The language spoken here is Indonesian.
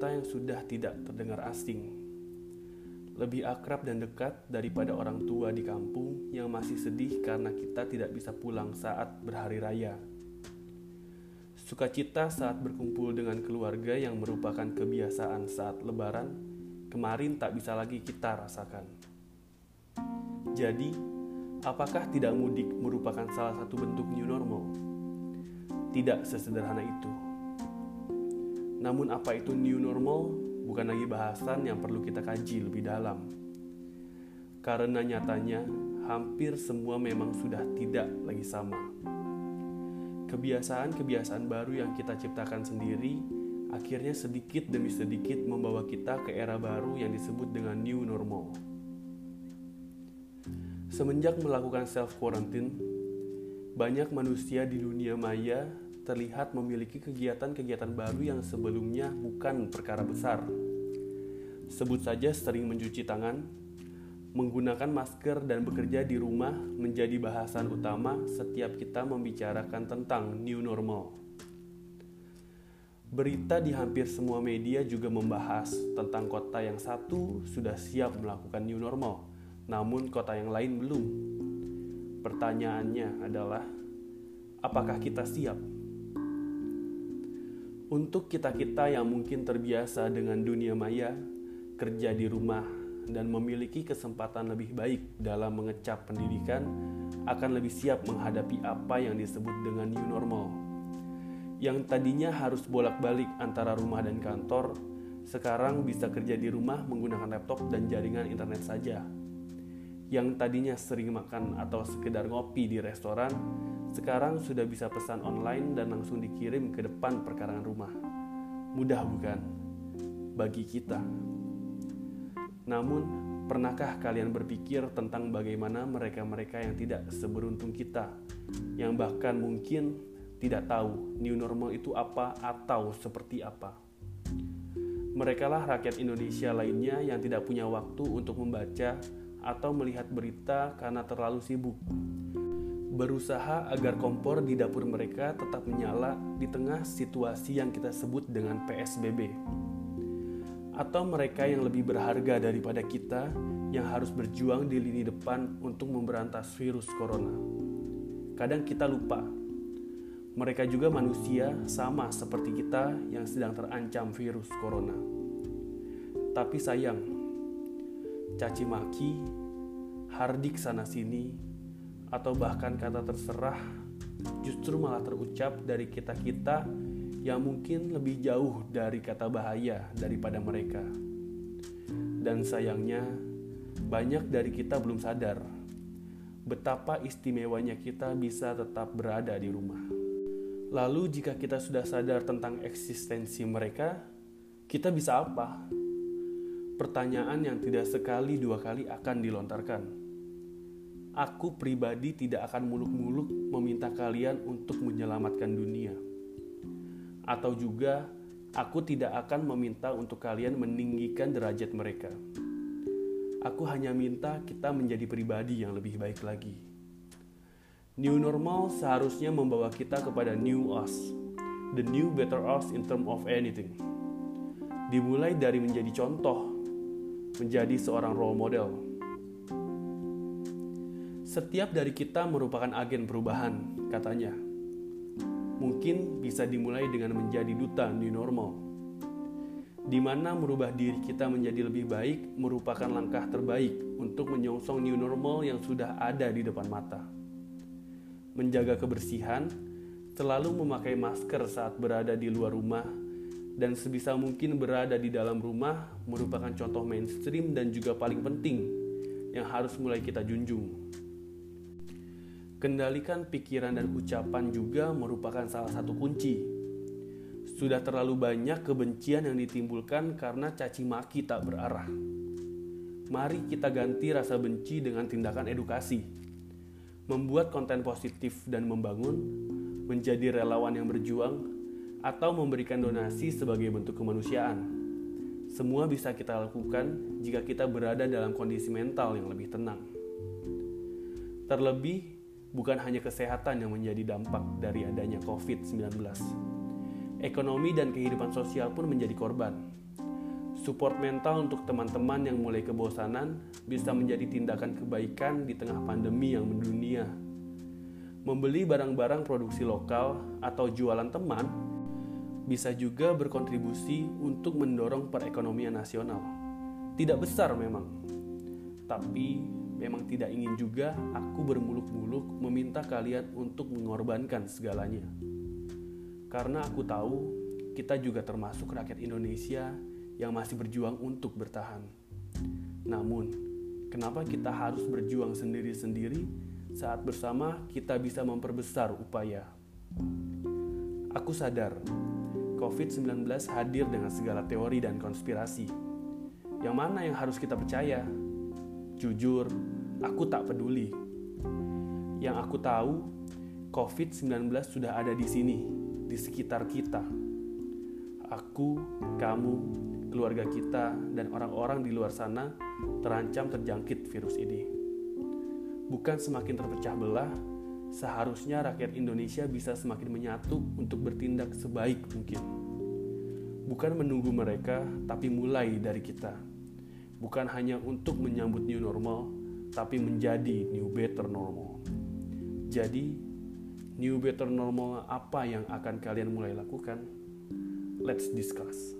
kata yang sudah tidak terdengar asing. Lebih akrab dan dekat daripada orang tua di kampung yang masih sedih karena kita tidak bisa pulang saat berhari raya. Sukacita saat berkumpul dengan keluarga yang merupakan kebiasaan saat lebaran, kemarin tak bisa lagi kita rasakan. Jadi, apakah tidak mudik merupakan salah satu bentuk new normal? Tidak sesederhana itu. Namun apa itu new normal bukan lagi bahasan yang perlu kita kaji lebih dalam. Karena nyatanya hampir semua memang sudah tidak lagi sama. Kebiasaan-kebiasaan baru yang kita ciptakan sendiri akhirnya sedikit demi sedikit membawa kita ke era baru yang disebut dengan new normal. Semenjak melakukan self quarantine, banyak manusia di dunia maya terlihat memiliki kegiatan-kegiatan baru yang sebelumnya bukan perkara besar. Sebut saja sering mencuci tangan, menggunakan masker dan bekerja di rumah menjadi bahasan utama setiap kita membicarakan tentang new normal. Berita di hampir semua media juga membahas tentang kota yang satu sudah siap melakukan new normal, namun kota yang lain belum. Pertanyaannya adalah, apakah kita siap? Untuk kita-kita yang mungkin terbiasa dengan dunia maya, kerja di rumah, dan memiliki kesempatan lebih baik dalam mengecap pendidikan, akan lebih siap menghadapi apa yang disebut dengan new normal. Yang tadinya harus bolak-balik antara rumah dan kantor, sekarang bisa kerja di rumah menggunakan laptop dan jaringan internet saja. Yang tadinya sering makan atau sekedar ngopi di restoran, sekarang sudah bisa pesan online dan langsung dikirim ke depan perkarangan rumah. Mudah bukan? Bagi kita. Namun, pernahkah kalian berpikir tentang bagaimana mereka-mereka yang tidak seberuntung kita, yang bahkan mungkin tidak tahu new normal itu apa atau seperti apa? Mereka lah rakyat Indonesia lainnya yang tidak punya waktu untuk membaca atau melihat berita karena terlalu sibuk berusaha agar kompor di dapur mereka tetap menyala di tengah situasi yang kita sebut dengan PSBB. Atau mereka yang lebih berharga daripada kita yang harus berjuang di lini depan untuk memberantas virus corona. Kadang kita lupa, mereka juga manusia sama seperti kita yang sedang terancam virus corona. Tapi sayang, caci maki, hardik sana sini, atau bahkan kata terserah justru malah terucap dari kita-kita yang mungkin lebih jauh dari kata bahaya daripada mereka. Dan sayangnya, banyak dari kita belum sadar betapa istimewanya kita bisa tetap berada di rumah. Lalu, jika kita sudah sadar tentang eksistensi mereka, kita bisa apa? Pertanyaan yang tidak sekali dua kali akan dilontarkan Aku pribadi tidak akan muluk-muluk meminta kalian untuk menyelamatkan dunia. Atau juga, aku tidak akan meminta untuk kalian meninggikan derajat mereka. Aku hanya minta kita menjadi pribadi yang lebih baik lagi. New normal seharusnya membawa kita kepada new us, the new better us in term of anything. Dimulai dari menjadi contoh, menjadi seorang role model, setiap dari kita merupakan agen perubahan, katanya. Mungkin bisa dimulai dengan menjadi duta new normal, di mana merubah diri kita menjadi lebih baik merupakan langkah terbaik untuk menyongsong new normal yang sudah ada di depan mata. Menjaga kebersihan, selalu memakai masker saat berada di luar rumah, dan sebisa mungkin berada di dalam rumah merupakan contoh mainstream dan juga paling penting yang harus mulai kita junjung. Kendalikan pikiran dan ucapan juga merupakan salah satu kunci. Sudah terlalu banyak kebencian yang ditimbulkan karena caci maki tak berarah. Mari kita ganti rasa benci dengan tindakan edukasi. Membuat konten positif dan membangun, menjadi relawan yang berjuang, atau memberikan donasi sebagai bentuk kemanusiaan. Semua bisa kita lakukan jika kita berada dalam kondisi mental yang lebih tenang. Terlebih, bukan hanya kesehatan yang menjadi dampak dari adanya COVID-19. Ekonomi dan kehidupan sosial pun menjadi korban. Support mental untuk teman-teman yang mulai kebosanan bisa menjadi tindakan kebaikan di tengah pandemi yang mendunia. Membeli barang-barang produksi lokal atau jualan teman bisa juga berkontribusi untuk mendorong perekonomian nasional. Tidak besar memang, tapi memang tidak ingin juga aku bermuluk-muluk meminta kalian untuk mengorbankan segalanya. Karena aku tahu kita juga termasuk rakyat Indonesia yang masih berjuang untuk bertahan. Namun, kenapa kita harus berjuang sendiri-sendiri saat bersama kita bisa memperbesar upaya? Aku sadar, COVID-19 hadir dengan segala teori dan konspirasi. Yang mana yang harus kita percaya? Jujur, aku tak peduli. Yang aku tahu, COVID-19 sudah ada di sini, di sekitar kita. Aku, kamu, keluarga kita, dan orang-orang di luar sana terancam terjangkit virus ini. Bukan semakin terpecah belah, seharusnya rakyat Indonesia bisa semakin menyatu untuk bertindak sebaik mungkin. Bukan menunggu mereka, tapi mulai dari kita. Bukan hanya untuk menyambut new normal, tapi menjadi new better normal. Jadi, new better normal apa yang akan kalian mulai lakukan? Let's discuss.